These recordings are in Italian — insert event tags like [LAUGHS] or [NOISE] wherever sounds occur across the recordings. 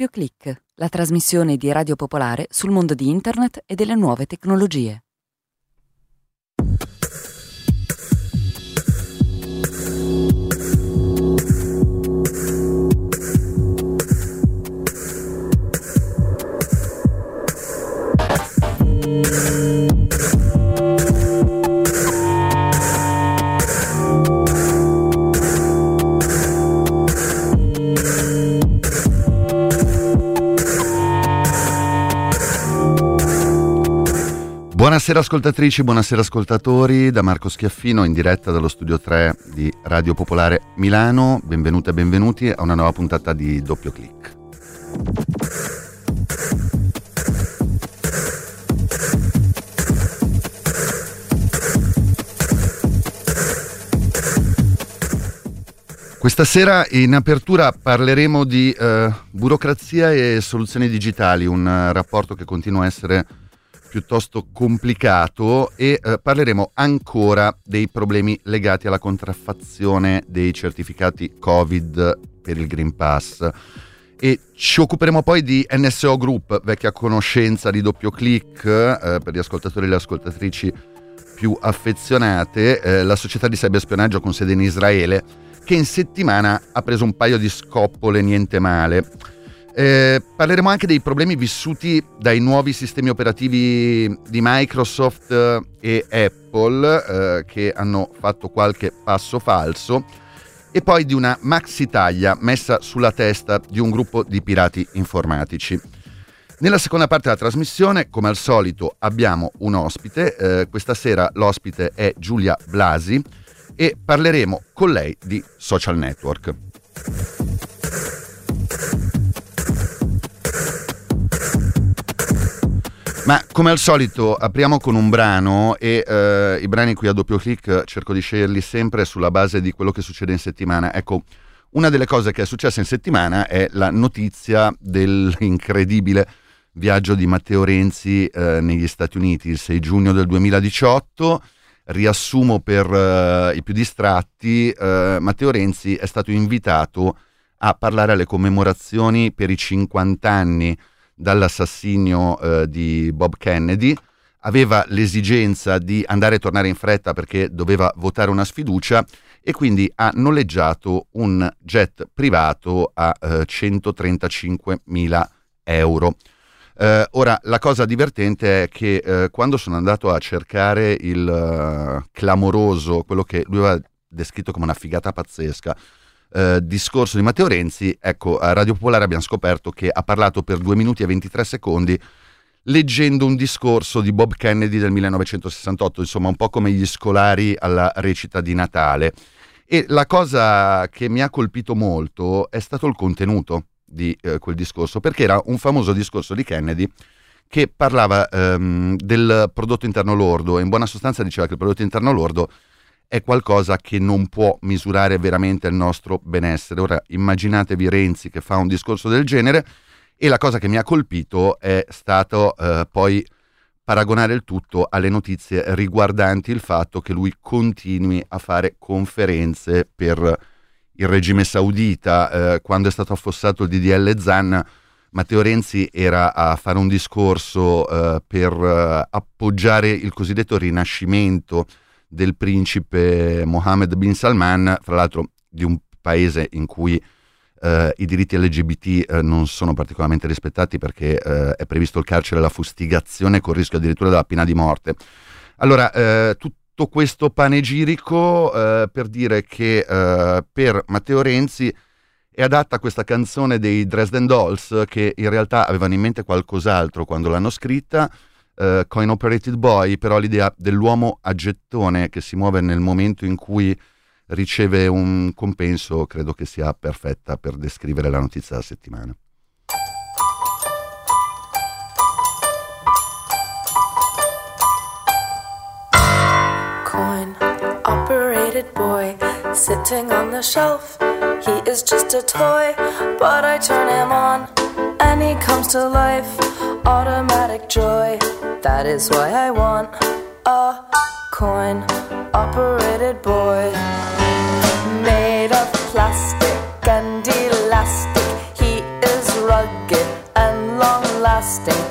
Doppio Clic, la trasmissione di Radio Popolare sul mondo di Internet e delle nuove tecnologie. Buonasera ascoltatrici, buonasera ascoltatori, da Marco Schiaffino in diretta dallo studio 3 di Radio Popolare Milano. Benvenute e benvenuti a una nuova puntata di Doppio Clic. Questa sera in apertura parleremo di eh, burocrazia e soluzioni digitali, un uh, rapporto che continua a essere piuttosto complicato e eh, parleremo ancora dei problemi legati alla contraffazione dei certificati Covid per il Green Pass. E ci occuperemo poi di NSO Group, vecchia conoscenza di doppio clic eh, per gli ascoltatori e le ascoltatrici più affezionate, eh, la società di cyberspionaggio con sede in Israele, che in settimana ha preso un paio di scoppole niente male. Eh, parleremo anche dei problemi vissuti dai nuovi sistemi operativi di Microsoft eh, e Apple eh, che hanno fatto qualche passo falso e poi di una maxi taglia messa sulla testa di un gruppo di pirati informatici. Nella seconda parte della trasmissione, come al solito, abbiamo un ospite. Eh, questa sera l'ospite è Giulia Blasi e parleremo con lei di social network. Ma come al solito apriamo con un brano e eh, i brani qui a doppio clic cerco di sceglierli sempre sulla base di quello che succede in settimana. Ecco, una delle cose che è successa in settimana è la notizia dell'incredibile viaggio di Matteo Renzi eh, negli Stati Uniti il 6 giugno del 2018. Riassumo per eh, i più distratti, eh, Matteo Renzi è stato invitato a parlare alle commemorazioni per i 50 anni dall'assassinio eh, di Bob Kennedy, aveva l'esigenza di andare e tornare in fretta perché doveva votare una sfiducia e quindi ha noleggiato un jet privato a eh, 135.000 euro. Eh, ora, la cosa divertente è che eh, quando sono andato a cercare il uh, clamoroso, quello che lui aveva descritto come una figata pazzesca, eh, discorso di Matteo Renzi, ecco, a Radio Popolare abbiamo scoperto che ha parlato per 2 minuti e 23 secondi leggendo un discorso di Bob Kennedy del 1968, insomma un po' come gli scolari alla recita di Natale. E la cosa che mi ha colpito molto è stato il contenuto di eh, quel discorso, perché era un famoso discorso di Kennedy che parlava ehm, del prodotto interno lordo e in buona sostanza diceva che il prodotto interno lordo è qualcosa che non può misurare veramente il nostro benessere. Ora immaginatevi Renzi che fa un discorso del genere e la cosa che mi ha colpito è stato eh, poi paragonare il tutto alle notizie riguardanti il fatto che lui continui a fare conferenze per il regime saudita. Eh, quando è stato affossato il DDL Zan, Matteo Renzi era a fare un discorso eh, per eh, appoggiare il cosiddetto rinascimento del principe Mohammed bin Salman, fra l'altro di un paese in cui eh, i diritti LGBT eh, non sono particolarmente rispettati perché eh, è previsto il carcere e la fustigazione con rischio addirittura della pena di morte. Allora, eh, tutto questo panegirico eh, per dire che eh, per Matteo Renzi è adatta questa canzone dei Dresden Dolls che in realtà avevano in mente qualcos'altro quando l'hanno scritta, uh, Coin Operated Boy, però l'idea dell'uomo a gettone che si muove nel momento in cui riceve un compenso credo che sia perfetta per descrivere la notizia della settimana. Coin operated boy sitting on the shelf. He is just a toy, but I turn him on and he comes to life. Automatic joy. That is why I want a coin operated boy. Made of plastic and elastic, he is rugged lasting. Who could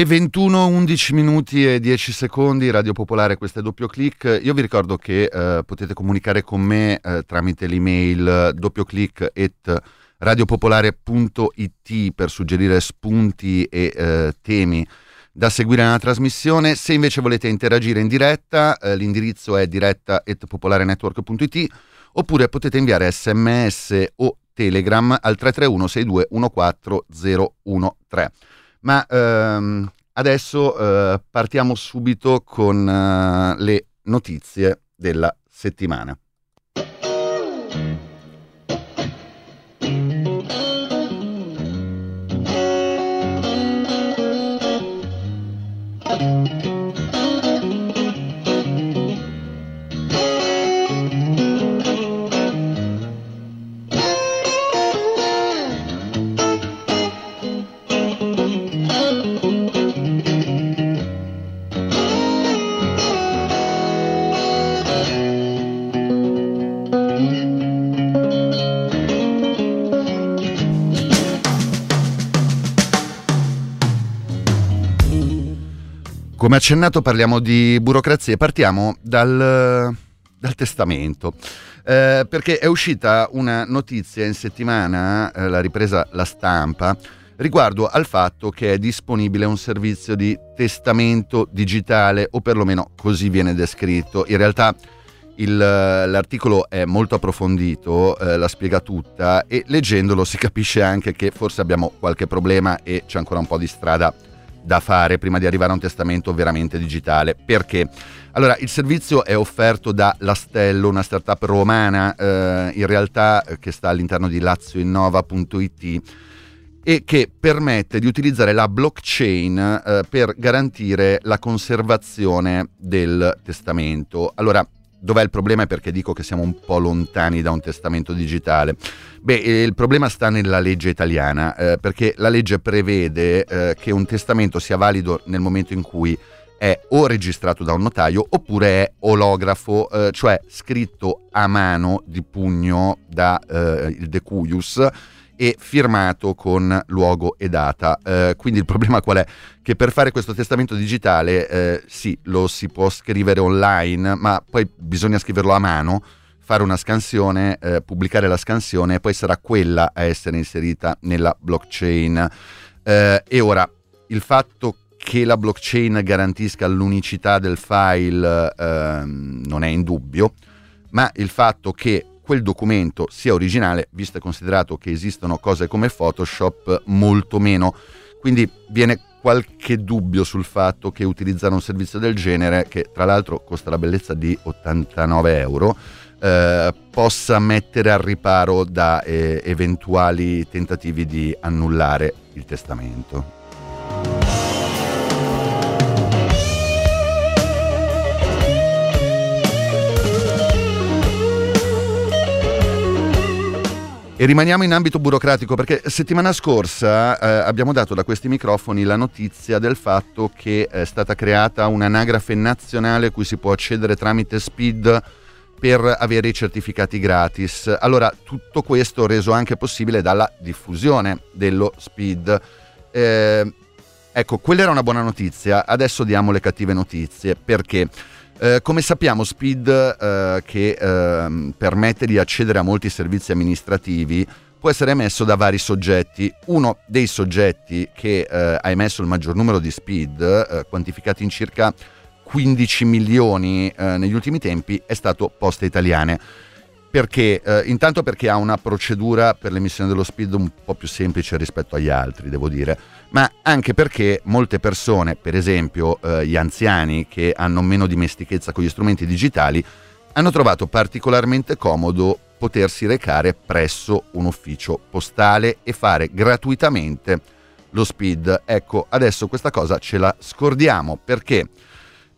Le 21, 11 minuti e 10 secondi, Radio Popolare, questo è doppio clic. Io vi ricordo che eh, potete comunicare con me eh, tramite l'email doppioclic at radiopopolare.it per suggerire spunti e eh, temi da seguire nella trasmissione. Se invece volete interagire in diretta, eh, l'indirizzo è diretta at popolarenetwork.it oppure potete inviare sms o telegram al 331 62 14013. Ma ehm, adesso eh, partiamo subito con eh, le notizie della settimana. Come accennato parliamo di burocrazia partiamo dal, dal testamento. Eh, perché è uscita una notizia in settimana, eh, l'ha ripresa la stampa, riguardo al fatto che è disponibile un servizio di testamento digitale, o perlomeno così viene descritto. In realtà il, l'articolo è molto approfondito, eh, la spiega tutta e leggendolo si capisce anche che forse abbiamo qualche problema e c'è ancora un po' di strada da fare prima di arrivare a un testamento veramente digitale. Perché? Allora, il servizio è offerto da Lastello, una startup romana, eh, in realtà eh, che sta all'interno di lazioinnova.it e che permette di utilizzare la blockchain eh, per garantire la conservazione del testamento. Allora, dov'è il problema? È perché dico che siamo un po' lontani da un testamento digitale. Beh, eh, il problema sta nella legge italiana, eh, perché la legge prevede eh, che un testamento sia valido nel momento in cui è o registrato da un notaio oppure è olografo, eh, cioè scritto a mano di pugno da eh, il decuius e firmato con luogo e data. Eh, quindi il problema qual è? Che per fare questo testamento digitale eh, sì, lo si può scrivere online, ma poi bisogna scriverlo a mano, fare una scansione, eh, pubblicare la scansione e poi sarà quella a essere inserita nella blockchain. Eh, e ora il fatto che la blockchain garantisca l'unicità del file ehm, non è in dubbio, ma il fatto che quel documento sia originale, visto e considerato che esistono cose come Photoshop, molto meno. Quindi viene qualche dubbio sul fatto che utilizzare un servizio del genere, che tra l'altro costa la bellezza di 89 euro, eh, possa mettere al riparo da eh, eventuali tentativi di annullare il testamento. E rimaniamo in ambito burocratico perché settimana scorsa eh, abbiamo dato da questi microfoni la notizia del fatto che è stata creata un'anagrafe nazionale a cui si può accedere tramite SPID per avere i certificati gratis. Allora, tutto questo reso anche possibile dalla diffusione dello SPID. Eh, ecco, quella era una buona notizia, adesso diamo le cattive notizie perché eh, come sappiamo, Speed, eh, che eh, permette di accedere a molti servizi amministrativi, può essere emesso da vari soggetti. Uno dei soggetti che eh, ha emesso il maggior numero di Speed, eh, quantificati in circa 15 milioni negli ultimi tempi, è stato Poste Italiane. Perché? Eh, intanto perché ha una procedura per l'emissione dello speed un po' più semplice rispetto agli altri, devo dire, ma anche perché molte persone, per esempio eh, gli anziani che hanno meno dimestichezza con gli strumenti digitali, hanno trovato particolarmente comodo potersi recare presso un ufficio postale e fare gratuitamente lo speed. Ecco, adesso questa cosa ce la scordiamo perché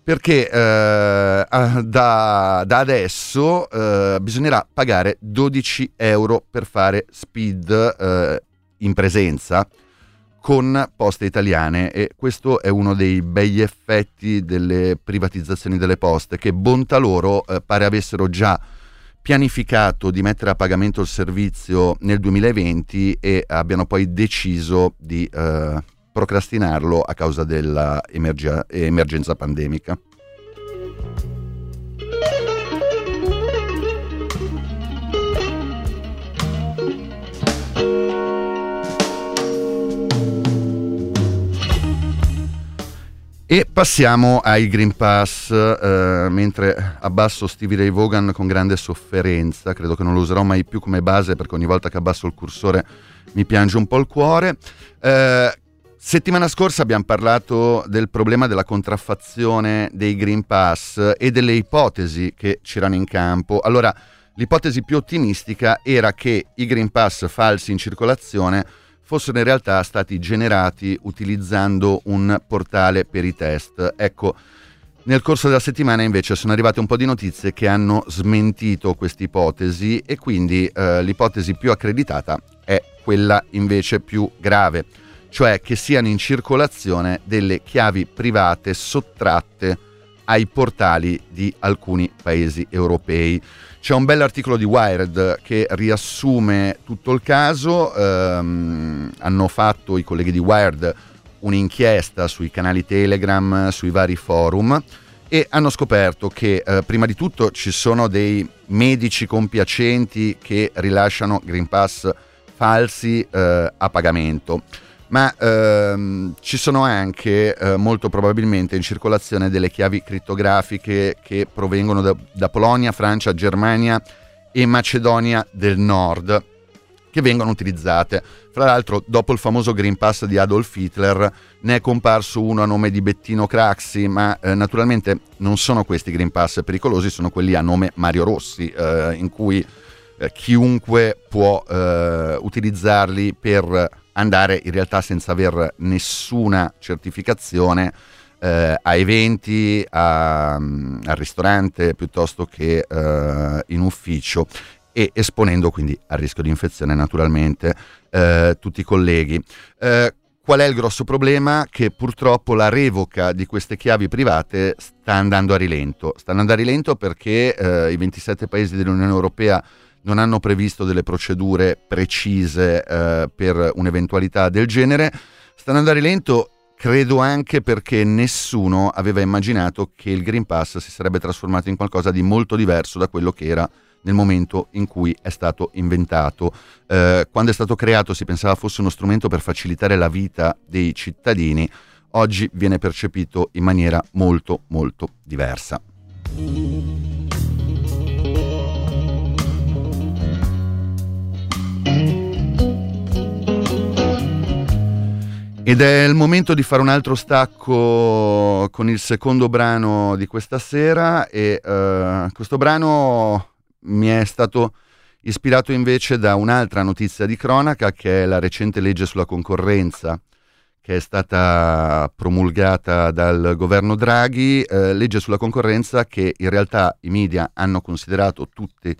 perché eh, da, da, adesso eh, bisognerà pagare 12 euro per fare speed eh, in presenza con poste italiane. E questo è uno dei begli effetti delle privatizzazioni delle poste che bontà loro eh, pare avessero già pianificato di mettere a pagamento il servizio nel 2020 e abbiano poi deciso di eh, procrastinarlo a causa dell'emergenza pandemica. E passiamo ai Green Pass, eh, mentre abbasso Stevie Ray Vaughan con grande sofferenza, credo che non lo userò mai più come base perché ogni volta che abbasso il cursore mi piange un po' il cuore. Eh, Settimana scorsa abbiamo parlato del problema della contraffazione dei Green Pass e delle ipotesi che c'erano in campo. Allora, l'ipotesi più ottimistica era che i Green Pass falsi in circolazione fossero in realtà stati generati utilizzando un portale per i test. Ecco, nel corso della settimana invece sono arrivate un po' di notizie che hanno smentito questa ipotesi e quindi eh, l'ipotesi più accreditata è quella invece più grave cioè che siano in circolazione delle chiavi private sottratte ai portali di alcuni paesi europei. C'è un bell'articolo di Wired che riassume tutto il caso, ehm, hanno fatto i colleghi di Wired un'inchiesta sui canali Telegram, sui vari forum e hanno scoperto che eh, prima di tutto ci sono dei medici compiacenti che rilasciano Green Pass falsi eh, a pagamento ma ehm, ci sono anche eh, molto probabilmente in circolazione delle chiavi crittografiche che provengono da, da Polonia, Francia, Germania e Macedonia del Nord che vengono utilizzate. Fra l'altro, dopo il famoso Green Pass di Adolf Hitler, ne è comparso uno a nome di Bettino Craxi, ma eh, naturalmente non sono questi Green Pass pericolosi, sono quelli a nome Mario Rossi, eh, in cui eh, chiunque può eh, utilizzarli per andare in realtà senza aver nessuna certificazione eh, a eventi, a, al ristorante piuttosto che eh, in ufficio e esponendo quindi al rischio di infezione naturalmente eh, tutti i colleghi. Eh, qual è il grosso problema? Che purtroppo la revoca di queste chiavi private sta andando a rilento. Sta andando a rilento perché eh, i 27 paesi dell'Unione Europea non hanno previsto delle procedure precise eh, per un'eventualità del genere. Sta andando a rilento credo anche perché nessuno aveva immaginato che il Green Pass si sarebbe trasformato in qualcosa di molto diverso da quello che era nel momento in cui è stato inventato. Eh, quando è stato creato si pensava fosse uno strumento per facilitare la vita dei cittadini, oggi viene percepito in maniera molto molto diversa. Ed è il momento di fare un altro stacco con il secondo brano di questa sera e uh, questo brano mi è stato ispirato invece da un'altra notizia di cronaca che è la recente legge sulla concorrenza che è stata promulgata dal governo Draghi, eh, legge sulla concorrenza che in realtà i media hanno considerato tutti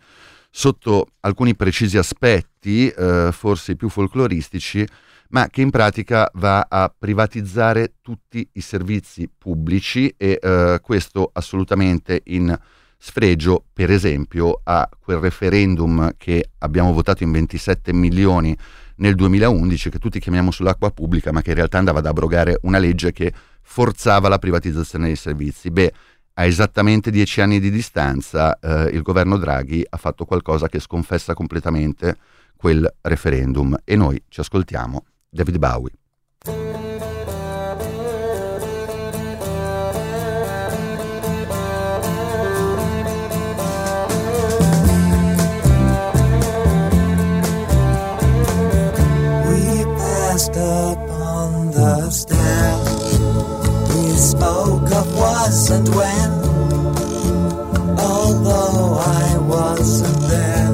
sotto alcuni precisi aspetti, eh, forse più folcloristici, ma che in pratica va a privatizzare tutti i servizi pubblici e eh, questo assolutamente in sfregio per esempio a quel referendum che abbiamo votato in 27 milioni nel 2011 che tutti chiamiamo sull'acqua pubblica ma che in realtà andava ad abrogare una legge che forzava la privatizzazione dei servizi. Beh, a esattamente dieci anni di distanza eh, il governo Draghi ha fatto qualcosa che sconfessa completamente quel referendum e noi ci ascoltiamo David Bowie. passed up on the stairs. We spoke of was and when, although I wasn't there.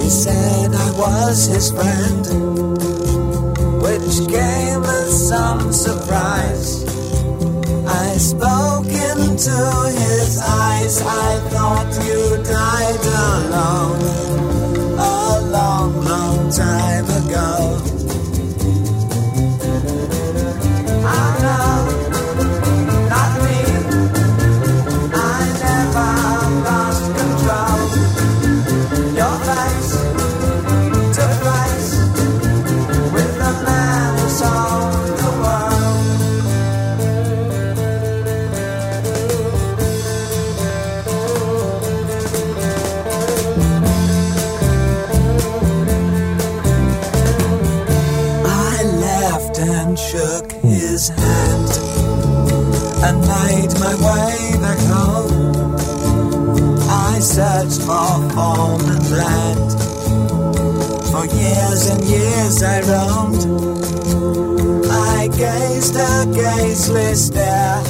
He said I was his friend, which came as some surprise. I spoke into his eyes, I thought you died alone a long, long time ago. Years I roamed. I gazed a gazeless stare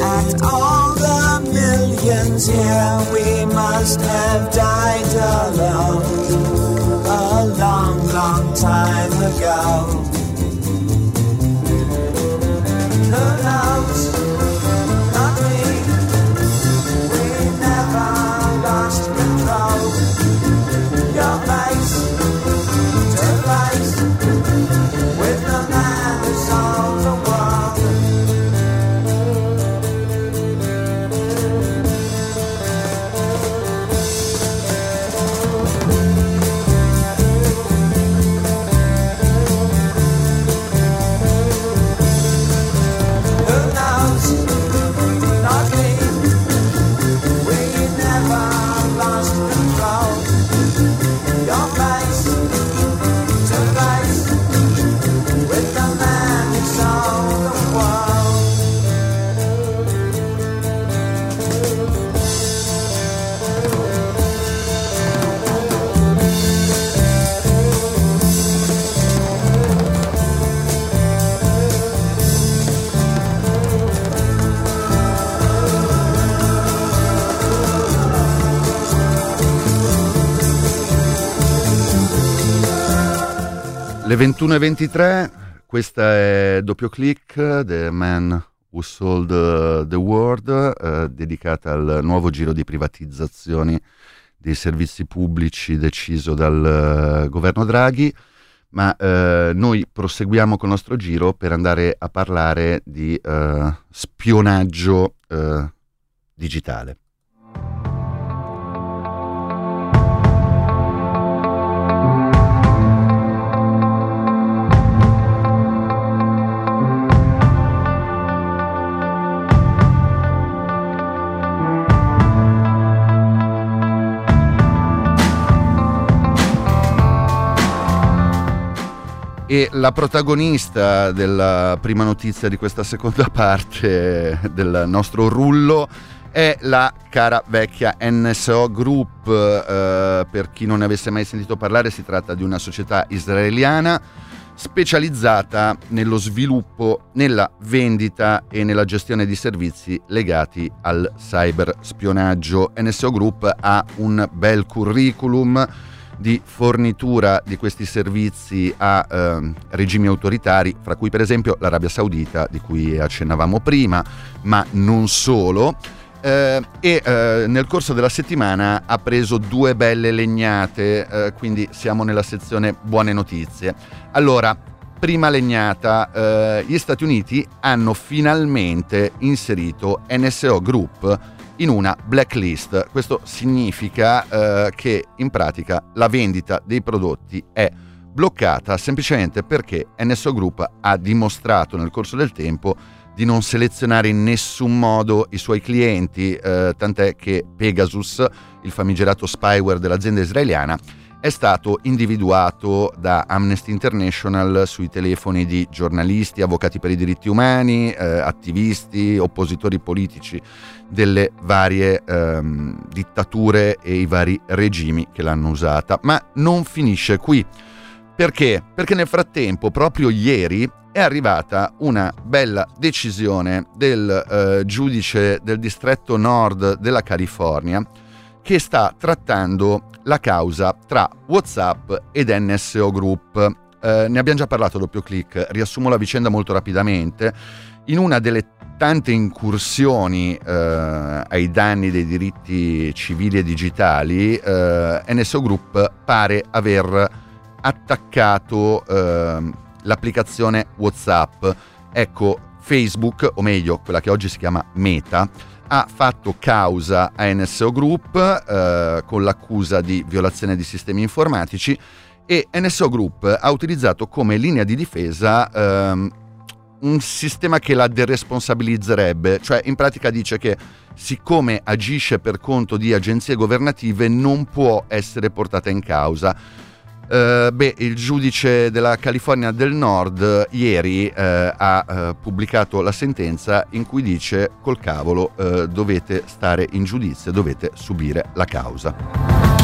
at all the millions here. We must have died alone a long, long time ago. Le 21.23, questa è Doppio Click, The Man Who Sold the World, eh, dedicata al nuovo giro di privatizzazioni dei servizi pubblici deciso dal uh, governo Draghi, ma uh, noi proseguiamo con il nostro giro per andare a parlare di uh, spionaggio digitale. E la protagonista della prima notizia di questa seconda [LAUGHS] parte del nostro rullo è la cara vecchia NSO Group. Eh, per chi non ne avesse mai sentito parlare, si tratta di una società israeliana specializzata nello sviluppo, nella vendita e nella gestione di servizi legati al cyberspionaggio. NSO Group ha un bel curriculum di fornitura di questi servizi a eh, regimi autoritari, fra cui per esempio l'Arabia Saudita, di cui accennavamo prima, ma non solo. Eh, e eh, nel corso della settimana ha preso due belle legnate, eh, quindi siamo nella sezione buone notizie. Allora, prima legnata, eh, gli Stati Uniti hanno finalmente inserito NSO Group in una blacklist. Questo significa eh, che in pratica la vendita dei prodotti è bloccata semplicemente perché NSO Group ha dimostrato nel corso del tempo di non selezionare in nessun modo i suoi clienti, eh, tant'è che Pegasus, il famigerato spyware dell'azienda israeliana, è stato individuato da Amnesty International sui telefoni di giornalisti, avvocati per i diritti umani, eh, attivisti, oppositori politici delle varie ehm, dittature e i vari regimi che l'hanno usata. Ma non finisce qui. Perché? Perché nel frattempo, proprio ieri, è arrivata una bella decisione del eh, giudice del distretto nord della California che sta trattando la causa tra WhatsApp ed NSO Group. Eh, ne abbiamo già parlato a doppio clic, riassumo la vicenda molto rapidamente. In una delle tante incursioni eh, ai danni dei diritti civili e digitali, eh, NSO Group pare aver attaccato ehm, l'applicazione WhatsApp. Ecco, Facebook, o meglio, quella che oggi si chiama Meta, ha fatto causa a NSO Group eh, con l'accusa di violazione di sistemi informatici e NSO Group ha utilizzato come linea di difesa ehm, un sistema che la deresponsabilizzerebbe, cioè in pratica dice che siccome agisce per conto di agenzie governative non può essere portata in causa. Uh, beh, il giudice della California del Nord ieri uh, ha uh, pubblicato la sentenza in cui dice col cavolo dovete stare in giudizio, dovete subire la causa.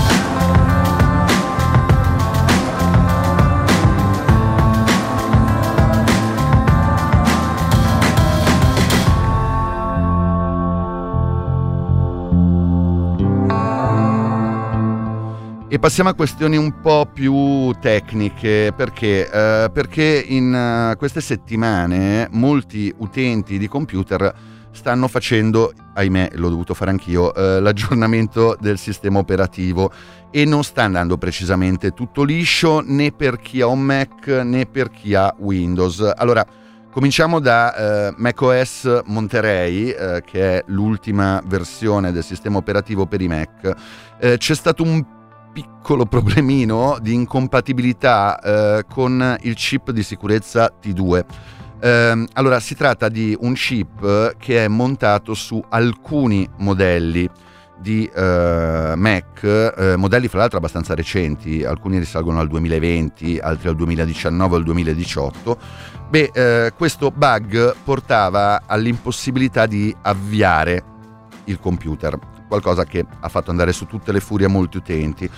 E passiamo a questioni un po' più tecniche, perché? Eh, perché in uh, queste settimane molti utenti di computer stanno facendo, ahimè l'ho dovuto fare anch'io, eh, l'aggiornamento del sistema operativo e non sta andando precisamente tutto liscio né per chi ha un Mac né per chi ha Windows. Allora, cominciamo da eh, macOS Monterey, eh, che è l'ultima versione del sistema operativo per i Mac. Eh, c'è stato un piccolo problemino di incompatibilità eh, con il chip di sicurezza T2. Eh, allora, si tratta di un chip che è montato su alcuni modelli di eh, Mac, eh, modelli fra l'altro abbastanza recenti, alcuni risalgono al 2020, altri al 2019 o al 2018. Beh, eh, questo bug portava all'impossibilità di avviare il computer qualcosa che ha fatto andare su tutte le furie molti utenti.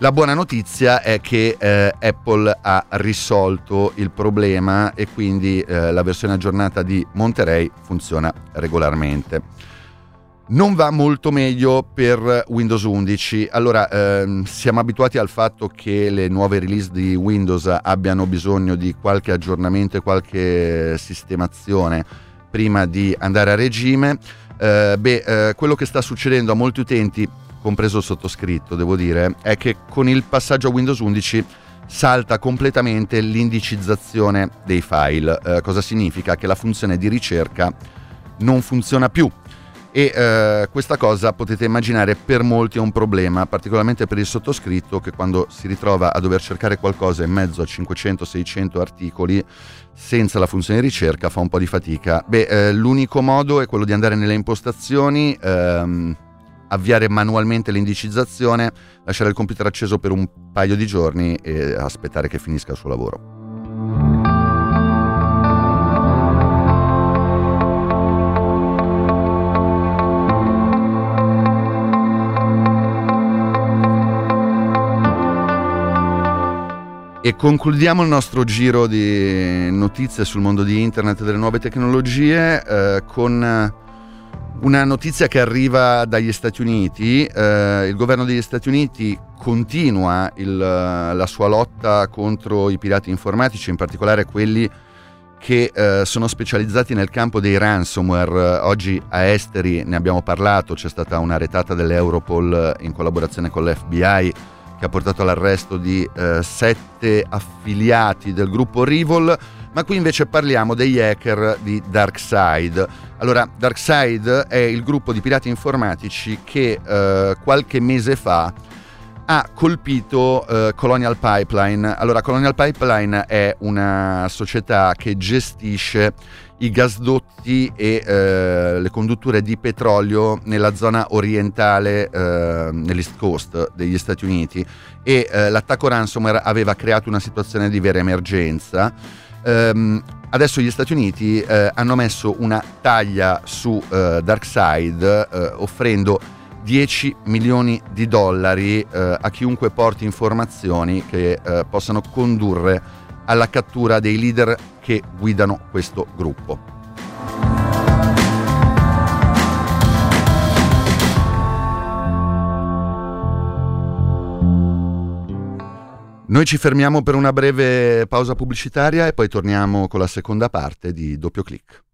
La buona notizia è che eh, Apple ha risolto il problema e quindi eh, la versione aggiornata di Monterey funziona regolarmente. non va molto meglio per Windows 11. Allora, ehm, siamo abituati al fatto che le nuove release di Windows abbiano bisogno di qualche aggiornamento e qualche sistemazione prima di andare a regime. Eh, beh, eh, quello che sta succedendo a molti utenti, compreso il sottoscritto, devo dire, è che con il passaggio a Windows 11 salta completamente l'indicizzazione dei file. Eh, cosa significa? Che la funzione di ricerca non funziona più e eh, questa cosa potete immaginare per molti è un problema, particolarmente per il sottoscritto che quando si ritrova a dover cercare qualcosa in mezzo a 500-600 articoli senza la funzione ricerca fa un po' di fatica. Beh, eh, l'unico modo è quello di andare nelle impostazioni, ehm, avviare manualmente l'indicizzazione, lasciare il computer acceso per un paio di giorni e aspettare che finisca il suo lavoro. E concludiamo il nostro giro di notizie sul mondo di internet e delle nuove tecnologie eh, con una notizia che arriva dagli Stati Uniti. Eh, il governo degli Stati Uniti continua il, la sua lotta contro i pirati informatici, in particolare quelli che eh, sono specializzati nel campo dei ransomware. Oggi a Esteri ne abbiamo parlato, c'è stata una retata dell'Europol in collaborazione con l'FBI che ha portato all'arresto di eh, sette affiliati del gruppo Rivol, ma qui invece parliamo degli hacker di DarkSide. Allora, DarkSide è il gruppo di pirati informatici che eh, qualche mese fa ha colpito eh, Colonial Pipeline. Allora, Colonial Pipeline è una società che gestisce i gasdotti e eh, le condutture di petrolio nella zona orientale, eh, nell'East Coast degli Stati Uniti e eh, l'attacco ransomware aveva creato una situazione di vera emergenza. Um, adesso gli Stati Uniti eh, hanno messo una taglia su eh, DarkSide eh, offrendo 10 milioni di dollari a chiunque porti informazioni che possano condurre alla cattura dei leader che guidano questo gruppo. Noi ci fermiamo per una breve pausa pubblicitaria e poi torniamo con la seconda parte di Doppio Clic.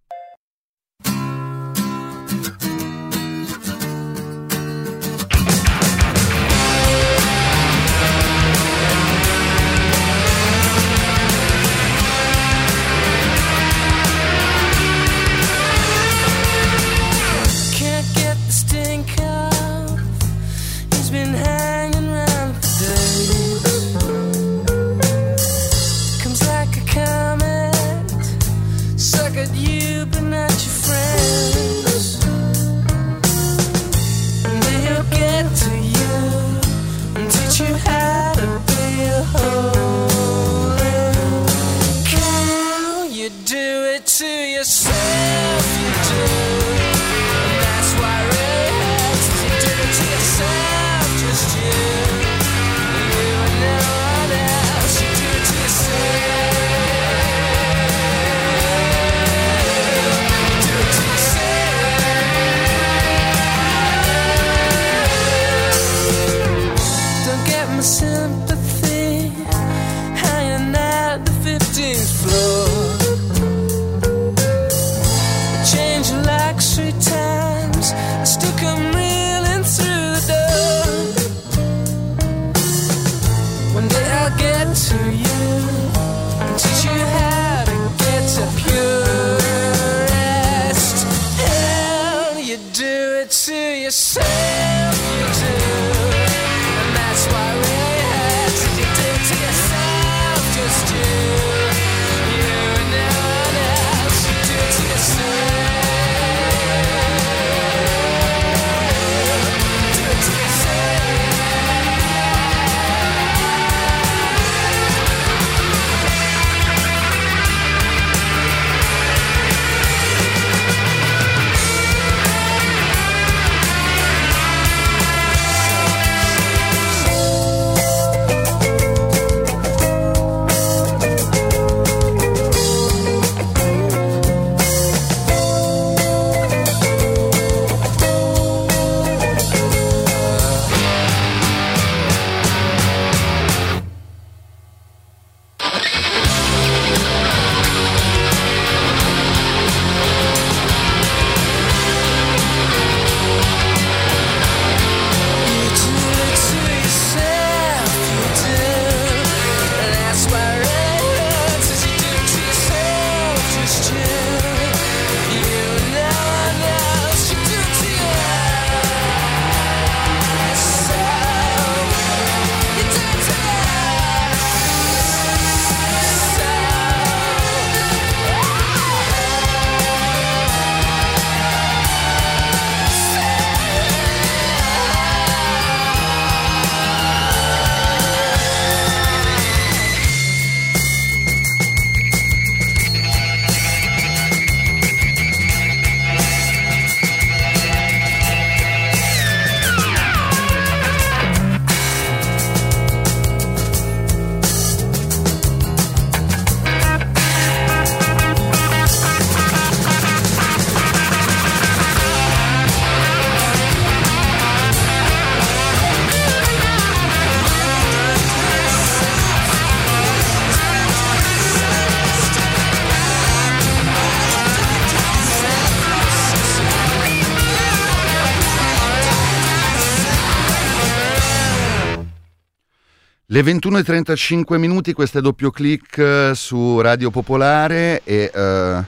Le 21.35 minuti, questo è doppio clic eh, su Radio Popolare e eh,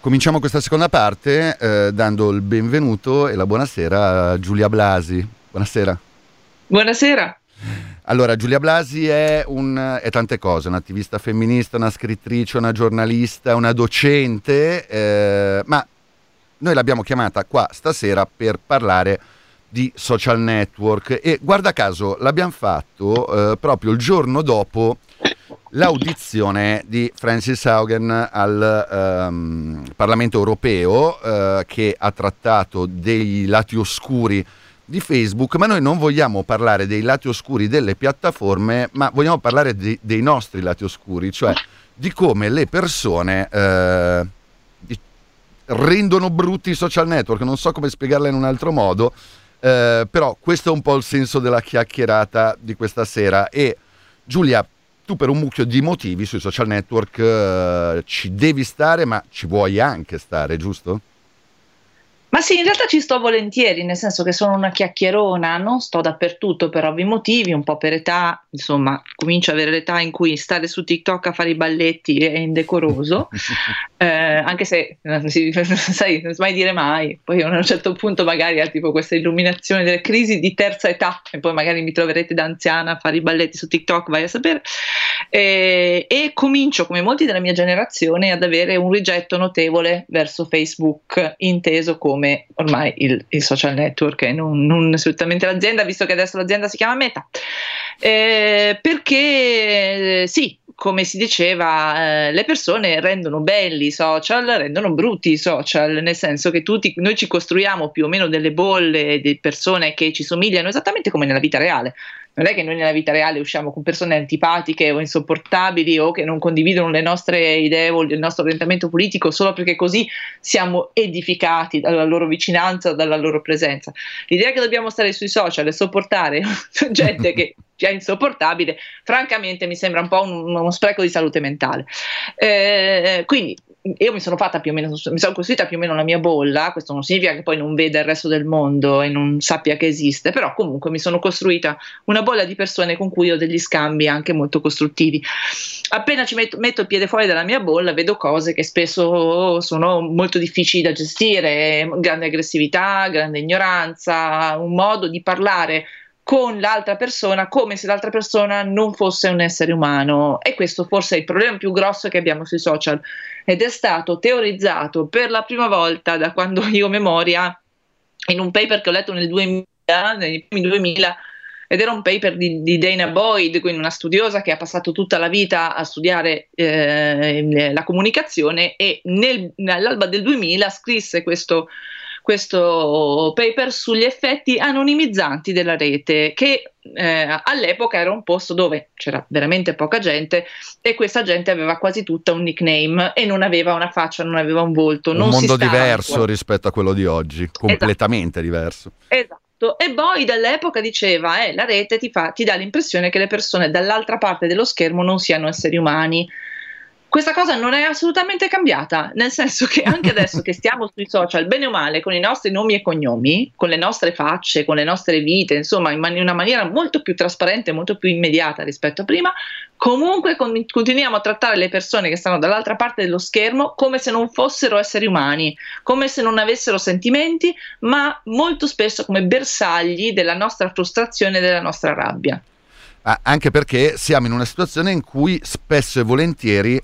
cominciamo questa seconda parte eh, dando il benvenuto e la buonasera a Giulia Blasi. Buonasera. Buonasera. Allora, Giulia Blasi è, un, è tante cose, un'attivista femminista, una scrittrice, una giornalista, una docente, eh, ma noi l'abbiamo chiamata qua stasera per parlare di social network. E guarda caso l'abbiamo fatto eh, proprio il giorno dopo l'audizione di Francis Haugen al ehm, Parlamento europeo eh, che ha trattato dei lati oscuri di Facebook, ma noi non vogliamo parlare dei lati oscuri delle piattaforme, ma vogliamo parlare di, dei nostri lati oscuri, cioè di come le persone eh, rendono brutti i social network, non so come spiegarla in un altro modo, eh, però questo è un po' il senso della chiacchierata di questa sera e Giulia, tu per un mucchio di motivi sui social network eh, ci devi stare, ma ci vuoi anche stare, giusto? Ma sì, in realtà ci sto volentieri, nel senso che sono una chiacchierona, non sto dappertutto per ovvi motivi, un po' per età, insomma, comincio ad avere l'età in cui stare su TikTok a fare i balletti è indecoroso, [LAUGHS] eh, anche se, [LAUGHS] sai, non mai dire mai, poi a un certo punto magari ha tipo questa illuminazione delle crisi di terza età e poi magari mi troverete da anziana a fare i balletti su TikTok, vai a sapere, e, e comincio, come molti della mia generazione, ad avere un rigetto notevole verso Facebook, inteso come come ormai il, il social network e non, non, assolutamente l'azienda, visto che adesso l'azienda si chiama Meta. Eh, perché sì, come si diceva, eh, le persone rendono belli i social, rendono brutti i social, nel senso che tutti noi ci costruiamo più o meno delle bolle di persone che ci somigliano esattamente come nella vita reale non è che noi nella vita reale usciamo con persone antipatiche o insopportabili o che non condividono le nostre idee o il nostro orientamento politico solo perché così siamo edificati dalla loro vicinanza, dalla loro presenza. L'idea che dobbiamo stare sui social e sopportare [LAUGHS] gente che è insopportabile, francamente mi sembra un po' un, uno spreco di salute mentale. Eh, quindi io mi sono fatta più o meno, mi sono costruita più o meno la mia bolla, questo non significa che poi non veda il resto del mondo e non sappia che esiste, però comunque mi sono costruita una bolla di persone con cui ho degli scambi anche molto costruttivi. Appena ci metto, metto il piede fuori dalla mia bolla vedo cose che spesso sono molto difficili da gestire, grande aggressività, grande ignoranza, un modo di parlare con l'altra persona come se l'altra persona non fosse un essere umano e questo forse è il problema più grosso che abbiamo sui social ed è stato teorizzato per la prima volta da quando [LAUGHS] io ho memoria in un paper che ho letto nel 2000, nei primi 2000 ed era un paper di, di, Dana Boyd, quindi una studiosa che ha passato tutta la vita a studiare eh, la comunicazione e nel, nell'alba del 2000 scrisse questo questo paper sugli effetti anonimizzanti della rete, che eh, all'epoca era un posto dove c'era veramente poca gente e questa gente aveva quasi tutta un nickname e non aveva una faccia, non aveva un volto. Un mondo diverso rispetto a quello di oggi, completamente esatto. diverso. Esatto. E poi dall'epoca diceva, eh, la rete ti, fa, ti dà l'impressione che le persone dall'altra parte dello schermo non siano esseri umani questa cosa non è assolutamente cambiata, nel senso che anche [LAUGHS] adesso che stiamo sui social, bene o male, con i nostri nomi e cognomi, con le nostre facce, con le nostre vite, insomma, in man- una maniera molto più trasparente, molto più immediata rispetto a prima, comunque con- continuiamo a trattare le persone che stanno dall'altra parte dello schermo come se non fossero esseri umani, come se non avessero sentimenti, ma molto spesso come bersagli della nostra frustrazione e della nostra rabbia. Ah, anche perché siamo in una situazione in cui spesso e volentieri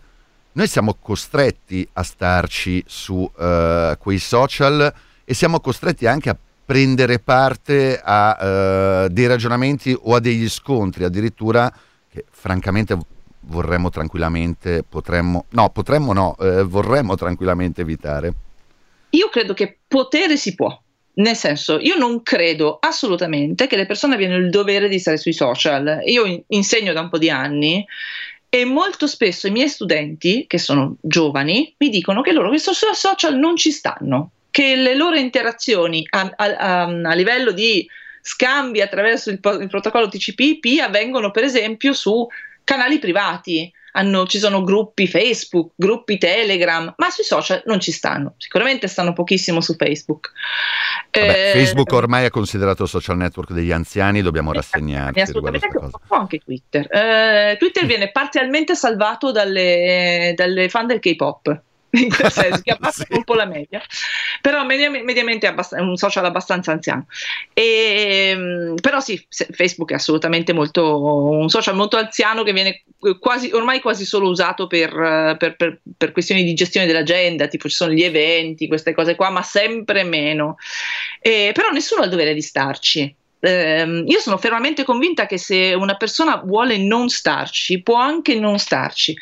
noi siamo costretti a starci su uh, quei social e siamo costretti anche a prendere parte a uh, dei ragionamenti o a degli scontri addirittura che francamente vorremmo tranquillamente, potremmo, no, potremmo no, eh, vorremmo tranquillamente evitare. Io credo che potere si può, nel senso, io non credo assolutamente che le persone abbiano il dovere di stare sui social. Io insegno da un po' di anni e molto spesso i miei studenti, che sono giovani, mi dicono che loro questi social non ci stanno, che le loro interazioni a, a, a livello di scambi attraverso il, il protocollo TCP/IP avvengono per esempio su canali privati, hanno, ci sono gruppi Facebook, gruppi Telegram, ma sui social non ci stanno. Sicuramente stanno pochissimo su Facebook. Vabbè, eh, Facebook ormai è considerato il social network degli anziani, dobbiamo rassegnarci. Assolutamente, anche Twitter. Eh, Twitter viene parzialmente salvato dalle, dalle fan del K-pop [LAUGHS] in quel senso, che abbassa [LAUGHS] sì. un po' la media, però mediamente, mediamente è, abbast- è un social abbastanza anziano. E, ehm, però sì, Facebook è assolutamente molto, un social molto anziano che viene quasi, ormai quasi solo usato per, per, per, per, questioni di gestione dell'agenda, tipo ci sono gli eventi, queste cose qua, ma sempre meno. E, però nessuno ha il dovere di starci. Eh, io sono fermamente convinta che se una persona vuole non starci, può anche non starci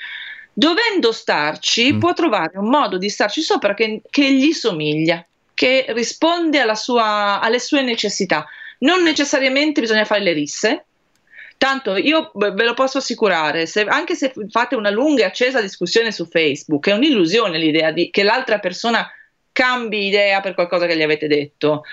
dovendo starci, mm. può trovare un modo di starci sopra che, che gli somiglia, che risponde sua, alle sue necessità. Non necessariamente bisogna fare le risse, Tanto io ve lo posso assicurare, se, anche se fate una lunga e accesa discussione su Facebook, è un'illusione l'idea di, che l'altra persona cambi idea per qualcosa che gli avete detto.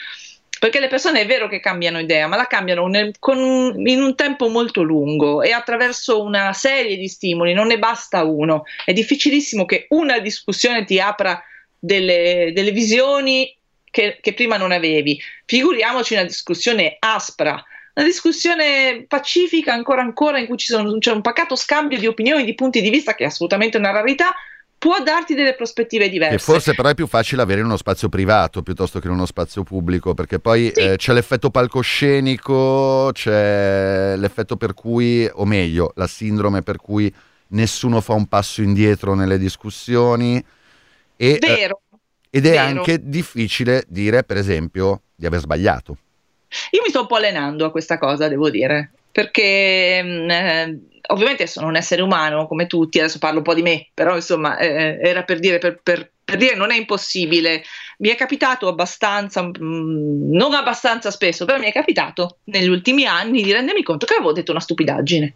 Perché le persone è vero che cambiano idea, ma la cambiano nel, un, in un tempo molto lungo e attraverso una serie di stimoli, non ne basta uno. È difficilissimo che una discussione ti apra delle, delle visioni che, che prima non avevi. Figuriamoci una discussione aspra, una discussione pacifica ancora ancora in cui sono, c'è un pacato scambio di opinioni, di punti di vista che è assolutamente una rarità, può darti delle prospettive diverse. E forse però è più facile avere in uno spazio privato piuttosto che in uno spazio pubblico, perché poi sì. eh, c'è l'effetto palcoscenico, c'è l'effetto per cui, o meglio, la sindrome per cui nessuno fa un passo indietro nelle discussioni. E, Vero. Eh, ed è Vero. anche difficile dire, per esempio, di aver sbagliato. Io mi sto un po' allenando a questa cosa, devo dire, perché mm, eh, ovviamente sono un essere umano come tutti, adesso parlo un po' di me, però insomma eh, era per dire, per, per, per dire non è impossibile. Mi è capitato abbastanza, mh, mm, non abbastanza spesso, però mi è capitato negli ultimi anni di rendermi conto che avevo detto una stupidaggine.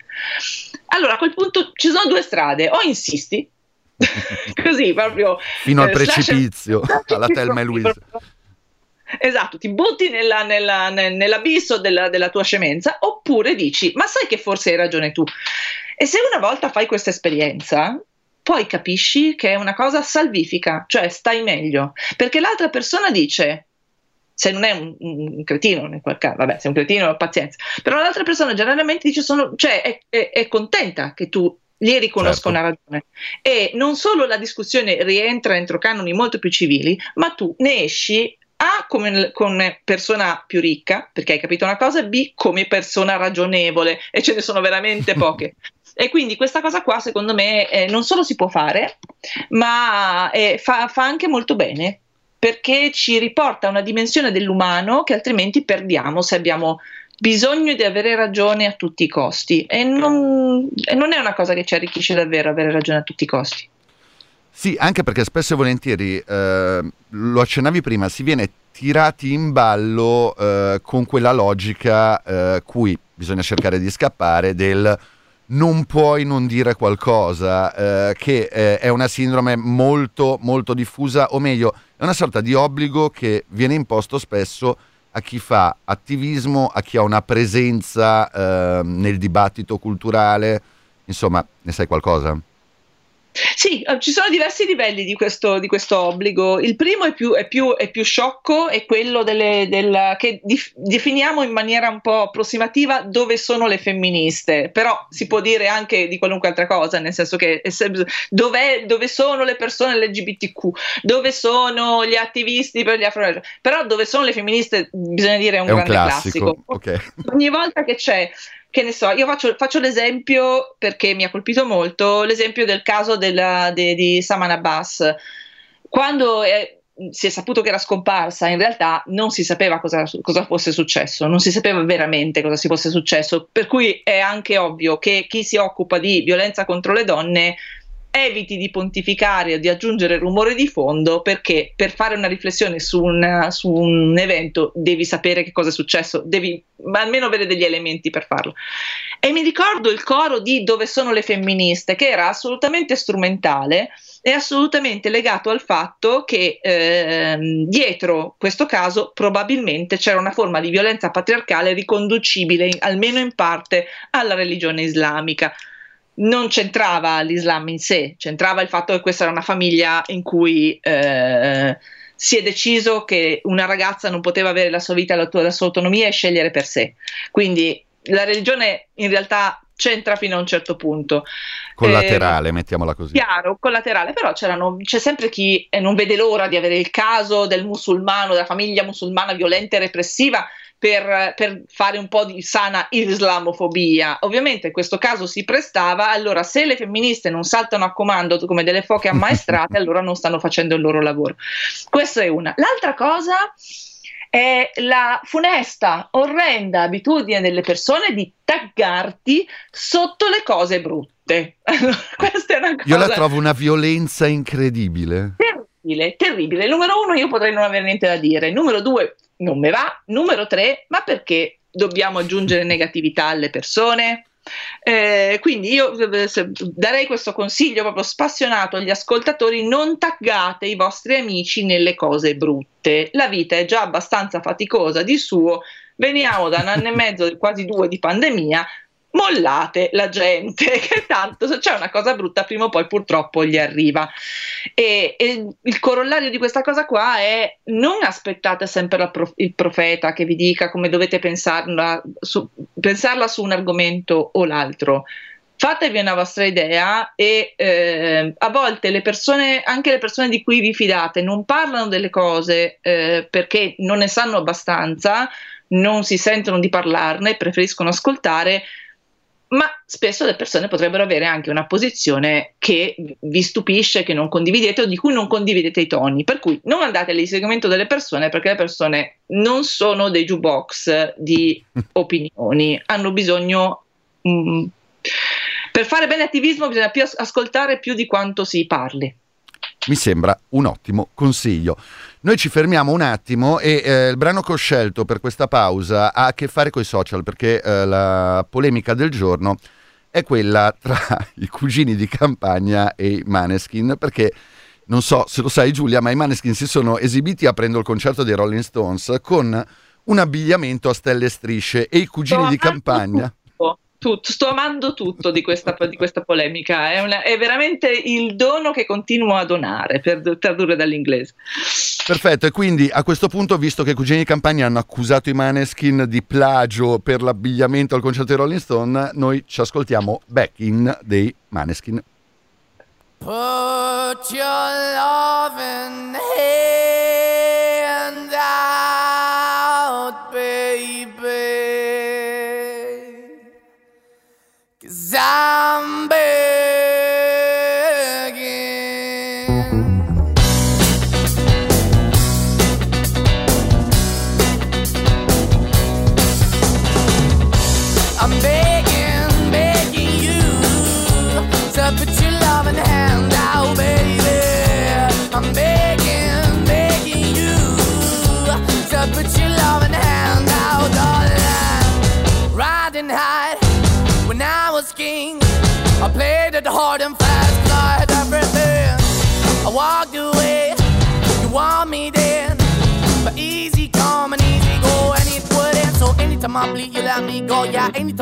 Allora a quel punto ci sono due strade, o insisti, [LAUGHS] così proprio fino al eh, precipizio, [LAUGHS] alla Telma e Luisa Esatto, ti butti nella, nella, nell'abisso della, della, tua scemenza oppure dici, ma sai che forse hai ragione tu. E se una volta fai questa esperienza, poi capisci che è una cosa salvifica, cioè stai meglio, perché l'altra persona dice, se non è un, un cretino nel qual caso, vabbè, se è un cretino pazienza, però l'altra persona generalmente dice, sono, cioè è, è, è contenta che tu gli riconosco certo. una ragione. E non solo la discussione rientra entro canoni molto più civili, ma tu ne esci a come, come, persona più ricca, perché hai capito una cosa, B come persona ragionevole, e ce ne sono veramente [LAUGHS] poche. e quindi questa cosa qua, secondo me, eh, non solo si può fare, ma eh, fa, fa anche molto bene, perché ci riporta a una dimensione dell'umano che altrimenti perdiamo se abbiamo bisogno di avere ragione a tutti i costi. E non, e non è una cosa che ci arricchisce davvero avere ragione a tutti i costi. Sì, anche perché spesso e volentieri, eh, lo accennavi prima, si viene tirati in ballo eh, con quella logica eh, cui bisogna cercare di scappare del non puoi non dire qualcosa, eh, che eh, è una sindrome molto, molto diffusa, o meglio, è una sorta di obbligo che viene imposto spesso a chi fa attivismo, a chi ha una presenza eh, nel dibattito culturale. Insomma, ne sai qualcosa? Sì, eh, ci sono diversi livelli di questo, di questo obbligo. Il primo è più, è più, è più sciocco, è quello delle, del, che dif, definiamo in maniera un po' approssimativa dove sono le femministe, però si può dire anche di qualunque altra cosa, nel senso che dove, dove sono le persone LGBTQ, dove sono gli attivisti per gli afro però dove sono le femministe bisogna dire è un, è un grande classico. classico. Okay. Ogni volta che c'è che ne so, io faccio, faccio, l'esempio perché mi ha colpito molto, l'esempio del caso della, de, di Saman Abbas. Quando è, si è saputo che era scomparsa, in realtà non si sapeva cosa, cosa, fosse successo, non si sapeva veramente cosa si fosse successo, per cui è anche ovvio che chi si occupa di violenza contro le donne eviti di pontificare o di aggiungere rumore di fondo perché per fare una riflessione su un, su un evento devi sapere che cosa è successo, devi almeno avere degli elementi per farlo. E mi ricordo il coro di Dove sono le femministe, che era assolutamente strumentale e assolutamente legato al fatto che eh, dietro questo caso probabilmente c'era una forma di violenza patriarcale riconducibile almeno in parte alla religione islamica non c'entrava l'Islam in sé, c'entrava il fatto che questa era una famiglia in cui eh, si è deciso che una ragazza non poteva avere la sua vita, la, la sua autonomia e scegliere per sé. Quindi la religione in realtà c'entra fino a un certo punto. Collaterale, eh, mettiamola così. Chiaro, collaterale, però c'è sempre chi non vede l'ora di avere il caso del musulmano, della famiglia musulmana violenta e repressiva per, per, fare un po' di sana islamofobia. Ovviamente in questo caso si prestava, allora se le femministe non saltano a comando come delle foche ammaestrate, [LAUGHS] allora non stanno facendo il loro lavoro. Questa è una. L'altra cosa è la funesta, orrenda abitudine delle persone di taggarti sotto le cose brutte. [LAUGHS] Questa è una cosa. Io la trovo una violenza incredibile. Terribile, terribile. Numero uno, io potrei non avere niente da dire. Numero due, non me va. Numero tre, ma perché dobbiamo aggiungere negatività alle persone? Eh, quindi io eh, darei questo consiglio proprio spassionato agli ascoltatori: non taggate i vostri amici nelle cose brutte. La vita è già abbastanza faticosa di suo. Veniamo da un anno e mezzo, quasi due di pandemia mollate la gente, [LAUGHS] che tanto se c'è una cosa brutta prima o poi purtroppo gli arriva. E, e il corollario di questa cosa qua è non aspettate sempre prof, il profeta che vi dica come dovete pensarla su, pensarla su un argomento o l'altro. Fatevi una vostra idea e eh, a volte le persone, anche le persone di cui vi fidate, non parlano delle cose eh, perché non ne sanno abbastanza, non si sentono di parlarne, preferiscono ascoltare ma spesso le persone potrebbero avere anche una posizione che vi stupisce, che non condividete o di cui non condividete i toni. Per cui non andate all'inseguimento delle persone perché le persone non sono dei jukebox di [LAUGHS] opinioni, hanno bisogno. Mm, per fare bene attivismo bisogna più ascoltare più di quanto si parli. Mi sembra un ottimo consiglio. Noi ci fermiamo un attimo e eh, il brano che ho scelto per questa pausa ha a che fare con i social perché eh, la polemica del giorno è quella tra [LAUGHS] i cugini di campagna e i Maneskin perché non so se lo sai Giulia ma i Maneskin si sono esibiti aprendo il concerto dei Rolling Stones con un abbigliamento a stelle e strisce e i cugini di campagna tutto, sto amando tutto di questa, di questa polemica, è, una, è, veramente il dono che continuo a donare per tradurre dall'inglese. Perfetto, e quindi a questo punto, visto che i cugini di campagna hanno accusato i Maneskin di plagio per l'abbigliamento al concerto di Rolling Stone, noi ci ascoltiamo Back in dei Maneskin. Put your love in hand grande.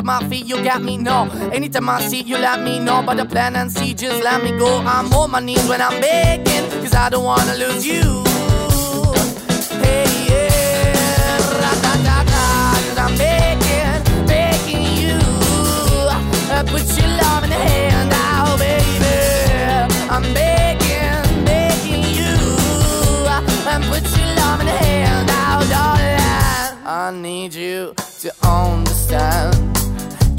Yeah, feet, you got me, no. Anytime I see, you let me know. But the plan and see, just let me go. I'm on my knees when I'm begging, cause I don't wanna lose you. Hey, yeah, ra-da-da-da, cause I'm begging, begging you. Uh, put your love in the hand out, baby. I'm begging, begging you. And put your love in the hand out, darling. I need you to understand.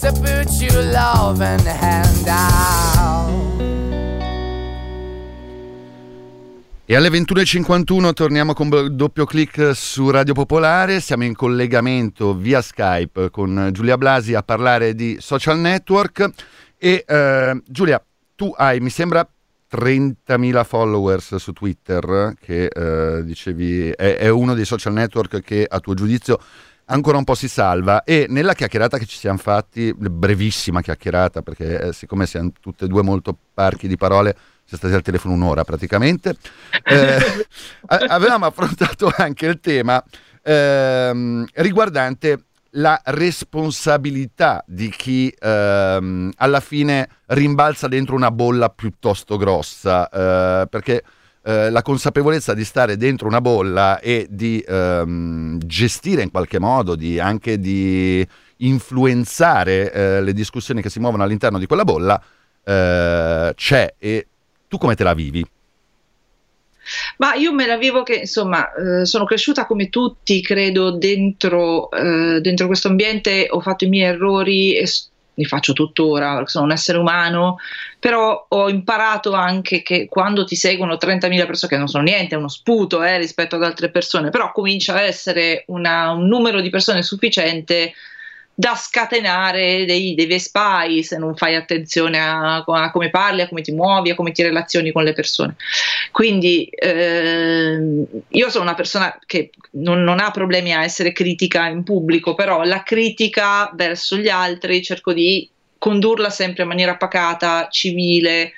to put your loving hand out. E alle 21.51 torniamo con doppio clic su Radio Popolare, siamo in collegamento via Skype con Giulia Blasi a parlare di social network e eh, Giulia, tu hai, mi sembra, 30.000 followers su Twitter, che eh, dicevi è, è uno dei social network che a tuo giudizio ancora un po' si salva. E nella chiacchierata che ci siamo fatti, brevissima chiacchierata perché eh, siccome siamo tutte e due molto parchi di parole, siamo stati al telefono un'ora praticamente, [LAUGHS] eh, avevamo affrontato anche il tema ehm, riguardante la responsabilità di chi ehm, alla fine rimbalza dentro una bolla piuttosto grossa, eh, perché eh, la consapevolezza di stare dentro una bolla e di ehm, gestire in qualche modo, di, anche di influenzare eh, le discussioni che si muovono all'interno di quella bolla, eh, c'è e tu come te la vivi? Ma io me la vivo che, insomma, eh, sono cresciuta come tutti, credo, dentro, eh, dentro questo ambiente, ho fatto i miei errori e li faccio tuttora, sono un essere umano, però ho imparato anche che quando ti seguono 30.000 persone, che non sono niente, è uno sputo eh, rispetto ad altre persone, però comincia a essere una- un numero di persone sufficiente da scatenare dei, dei vespai se non fai attenzione a, a come parli, a come ti muovi, a come ti relazioni con le persone. Quindi ehm, io sono una persona che non, non ha problemi a essere critica in pubblico, però la critica verso gli altri cerco di condurla sempre in maniera pacata, civile,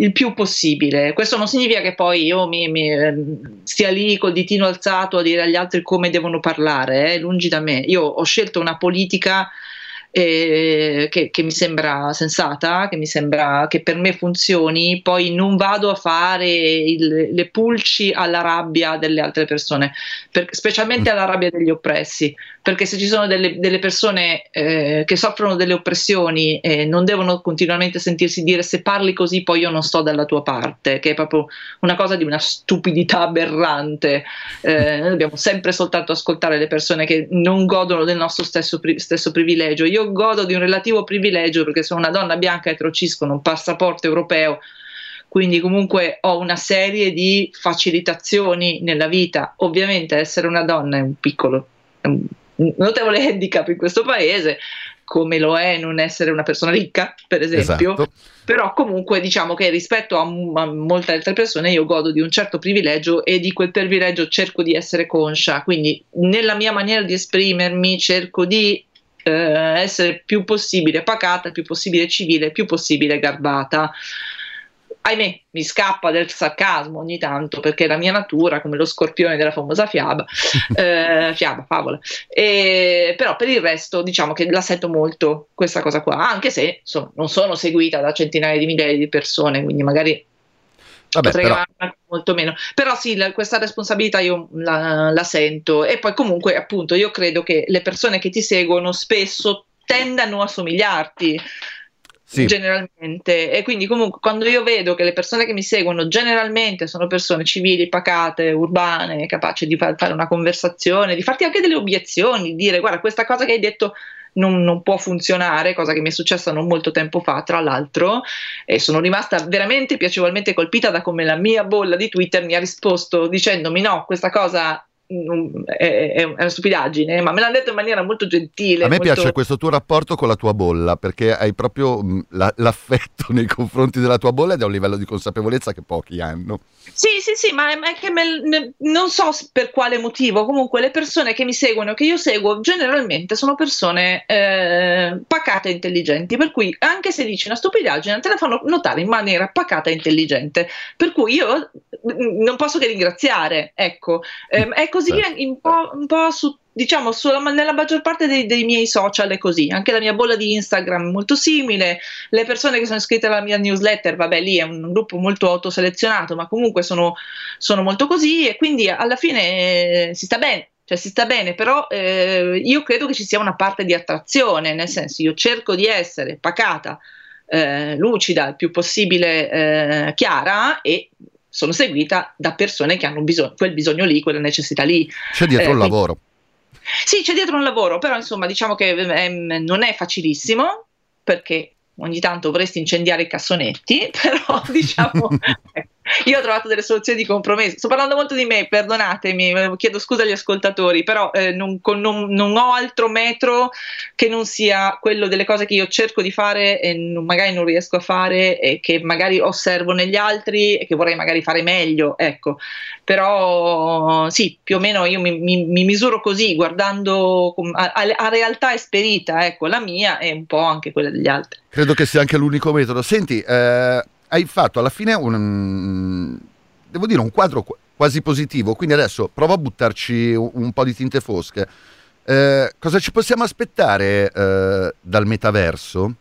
il più possibile. Questo non significa che poi io mi, mi, ehm, stia lì col ditino alzato a dire agli altri come devono parlare, eh, lungi da me. Io ho scelto una politica eh, che, che mi sembra sensata, che mi sembra che per me funzioni, poi non vado a fare il- le pulci alla rabbia delle altre persone, per- specialmente alla rabbia degli oppressi, perché se ci sono delle, delle persone eh, che soffrono delle oppressioni e non devono continuamente sentirsi dire se parli così poi io non sto dalla tua parte, che è proprio una cosa di una stupidità aberrante. Eh, noi dobbiamo sempre soltanto ascoltare le persone che non godono del nostro stesso, pri- stesso privilegio. Io godo di un relativo privilegio perché sono una donna bianca etro-cis con un passaporto europeo, quindi comunque ho una serie di facilitazioni nella vita. Ovviamente essere una donna è un piccolo, è un notevole [LAUGHS] handicap in questo paese, come lo è non essere una persona ricca, per esempio Esatto. però comunque diciamo che rispetto a, m- a molte altre persone io godo di un certo privilegio e di quel privilegio cerco di essere conscia, quindi nella mia maniera di esprimermi cerco di eh, essere più possibile pacata, più possibile civile, il più possibile garbata. Ahimè, mi scappa del sarcasmo ogni tanto perché è la mia natura, come lo scorpione della famosa fiaba, [LAUGHS] eh, fiaba, favola. E, però per il resto diciamo che la sento molto questa cosa qua, anche se insomma, non sono seguita da centinaia di migliaia di persone, quindi magari Vabbè, però, molto meno. Però sì, la- questa responsabilità io la, la sento e poi comunque appunto io credo che le persone che ti seguono spesso tendano a somigliarti sì, generalmente. E quindi comunque quando io vedo che le persone che mi seguono generalmente sono persone civili, pacate, urbane, capaci di far- fare una conversazione, di farti anche delle obiezioni, di dire guarda questa cosa che hai detto non, non, può funzionare, cosa che mi è successa non molto tempo fa, tra l'altro, e sono rimasta veramente piacevolmente colpita da come la mia bolla di Twitter mi ha risposto dicendomi no, questa cosa è, una stupidaggine, ma me l'hanno detto in maniera molto gentile. A me molto... piace questo tuo rapporto con la tua bolla, perché hai proprio la, l'affetto nei confronti della tua bolla ed è un livello di consapevolezza che pochi hanno. Sì, sì, sì, ma è che me, non so per quale motivo, comunque le persone che mi seguono, che io seguo, generalmente sono persone eh, pacate e intelligenti, per cui anche se dici una stupidaggine te la fanno notare in maniera pacata e intelligente, per cui io non posso che ringraziare, ecco, eh, è così certo. un po', un po su diciamo sulla, nella maggior parte dei, dei, miei social è così, anche la mia bolla di Instagram è molto simile, le persone che sono iscritte alla mia newsletter, vabbè lì è un gruppo molto autoselezionato, ma comunque sono, sono molto così e quindi alla fine eh, si sta bene. Cioè si sta bene, però eh, io credo che ci sia una parte di attrazione, nel senso io cerco di essere pacata, eh, lucida, il più possibile eh, chiara e sono seguita da persone che hanno bisogno, quel bisogno lì, quella necessità lì. C'è dietro eh, un lavoro. Sì, c'è dietro un lavoro, però insomma diciamo che eh, non è facilissimo perché ogni tanto vorresti incendiare i cassonetti, [LAUGHS] però diciamo [LAUGHS] io ho trovato delle soluzioni di compromesso. Sto parlando molto di me, perdonatemi, eh, chiedo scusa agli ascoltatori, però eh, non, con, non, non, ho altro metro che non sia quello delle cose che io cerco di fare e non, magari non riesco a fare e che magari osservo negli altri e che vorrei magari fare meglio, ecco. Però sì, più o meno io mi, mi, mi misuro così, guardando a, a, a realtà esperita, ecco, la mia e un po' anche quella degli altri. Credo che sia anche l'unico metodo. Senti, eh hai fatto alla fine un, devo dire, un quadro quasi positivo, quindi adesso provo a buttarci un, un po' di tinte fosche. Eh, cosa ci possiamo aspettare eh, dal metaverso?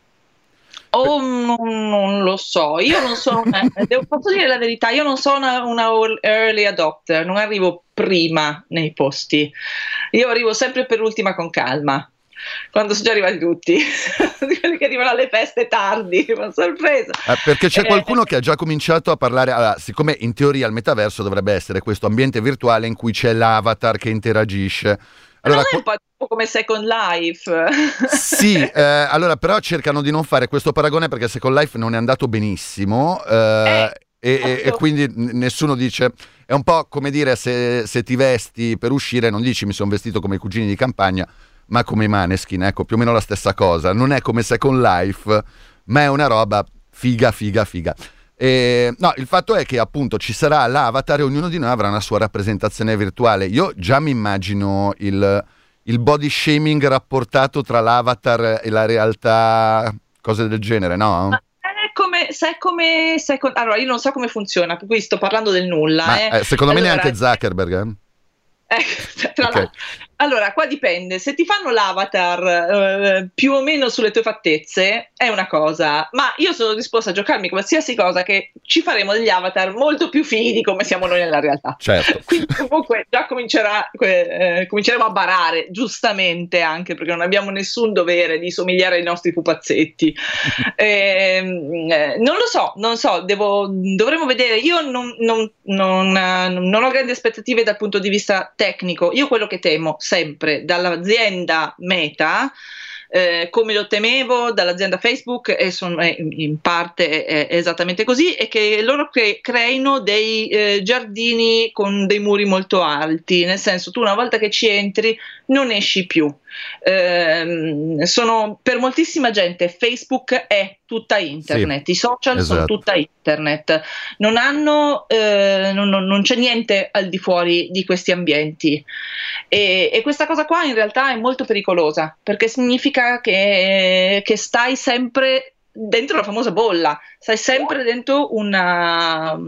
Oh, non, non, lo so, io non sono una, [LAUGHS] devo, posso dire la verità, io non sono una, una, early adopter, non arrivo prima nei posti, io arrivo sempre per ultima con calma quando sono già arrivati tutti, [LAUGHS] quelli che arrivano alle feste tardi, una sorpresa. Eh, perché c'è eh, qualcuno che ha già cominciato a parlare, allora, siccome in teoria il metaverso dovrebbe essere questo ambiente virtuale in cui c'è l'avatar che interagisce. Allora, non è un po' come Second Life. [LAUGHS] sì, eh, allora però cercano di non fare questo paragone perché Second Life non è andato benissimo. Eh, e, e, e, quindi nessuno dice è un po' come dire se, se ti vesti per uscire non dici mi sono vestito come i cugini di campagna ma come i Maneskin, ecco, più o meno la stessa cosa. Non è come Second Life, ma è una roba figa, figa, figa. E, no, il fatto è che appunto ci sarà l'avatar e ognuno di noi avrà una sua rappresentazione virtuale. Io già mi immagino il, il body shaming rapportato tra l'avatar e la realtà, cose del genere, no? Come, sai come, sai allora io non so come funziona, per cui sto parlando del nulla. Ma, eh. Eh, secondo allora, me neanche Zuckerberg. Eh? Eh, [LAUGHS] tra okay. Allora, qua dipende, se ti fanno l'avatar eh, più o meno sulle tue fattezze è una cosa, ma io sono disposta a giocarmi qualsiasi cosa che ci faremo degli avatar molto più fighi di come siamo noi nella realtà. Certo. [LAUGHS] Quindi comunque già comincerà, eh, cominceremo a barare, giustamente anche perché non abbiamo nessun dovere di somigliare ai nostri pupazzetti. [LAUGHS] Ehm, eh, non lo so, non so, devo, dovremo vedere. Io non, non, non, non ho grandi aspettative dal punto di vista tecnico, io quello che temo sempre dall'azienda Meta eh, come lo temevo dall'azienda Facebook e sono eh, in parte è, è esattamente così e che loro cre- creino dei eh, giardini con dei muri molto alti. Nel senso tu una volta che ci entri non esci più. Eh, sono per moltissima gente Facebook è tutta internet, sì, i social esatto. sono tutta internet, non hanno, eh, non, non, c'è niente al di fuori di questi ambienti. E, e, questa cosa qua in realtà è molto pericolosa perché significa che, che stai sempre dentro la famosa bolla, stai sempre dentro una,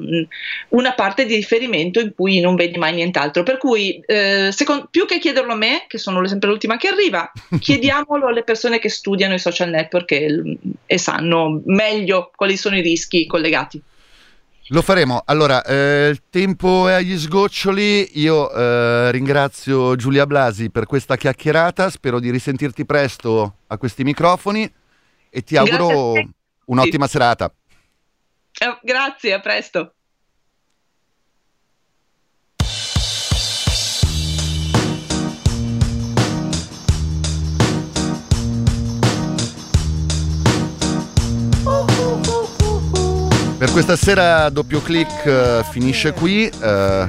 una, parte di riferimento in cui non vedi mai nient'altro. Per cui, eh, secondo, più che chiederlo a me, che sono sempre l'ultima che arriva, [LAUGHS] chiediamolo alle persone che studiano i social network e, e sanno meglio quali sono i rischi collegati. Lo faremo. Allora, eh, il tempo è agli sgoccioli. Io eh, ringrazio Giulia Blasi per questa chiacchierata. Spero di risentirti presto a questi microfoni e ti auguro un'ottima sì. serata. Eh, grazie, a presto. Per questa sera doppio clic uh, eh, finisce qui. Uh,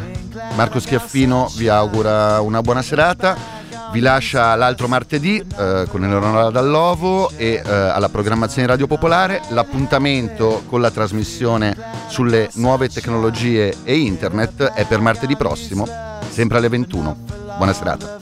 Marco Schiaffino vi augura una buona serata vi lascia l'altro martedì eh, con Eleonora Dall'Ovo e eh, alla programmazione Radio Popolare. L'appuntamento con la trasmissione sulle nuove tecnologie e internet è per martedì prossimo, sempre alle 21. Buona serata.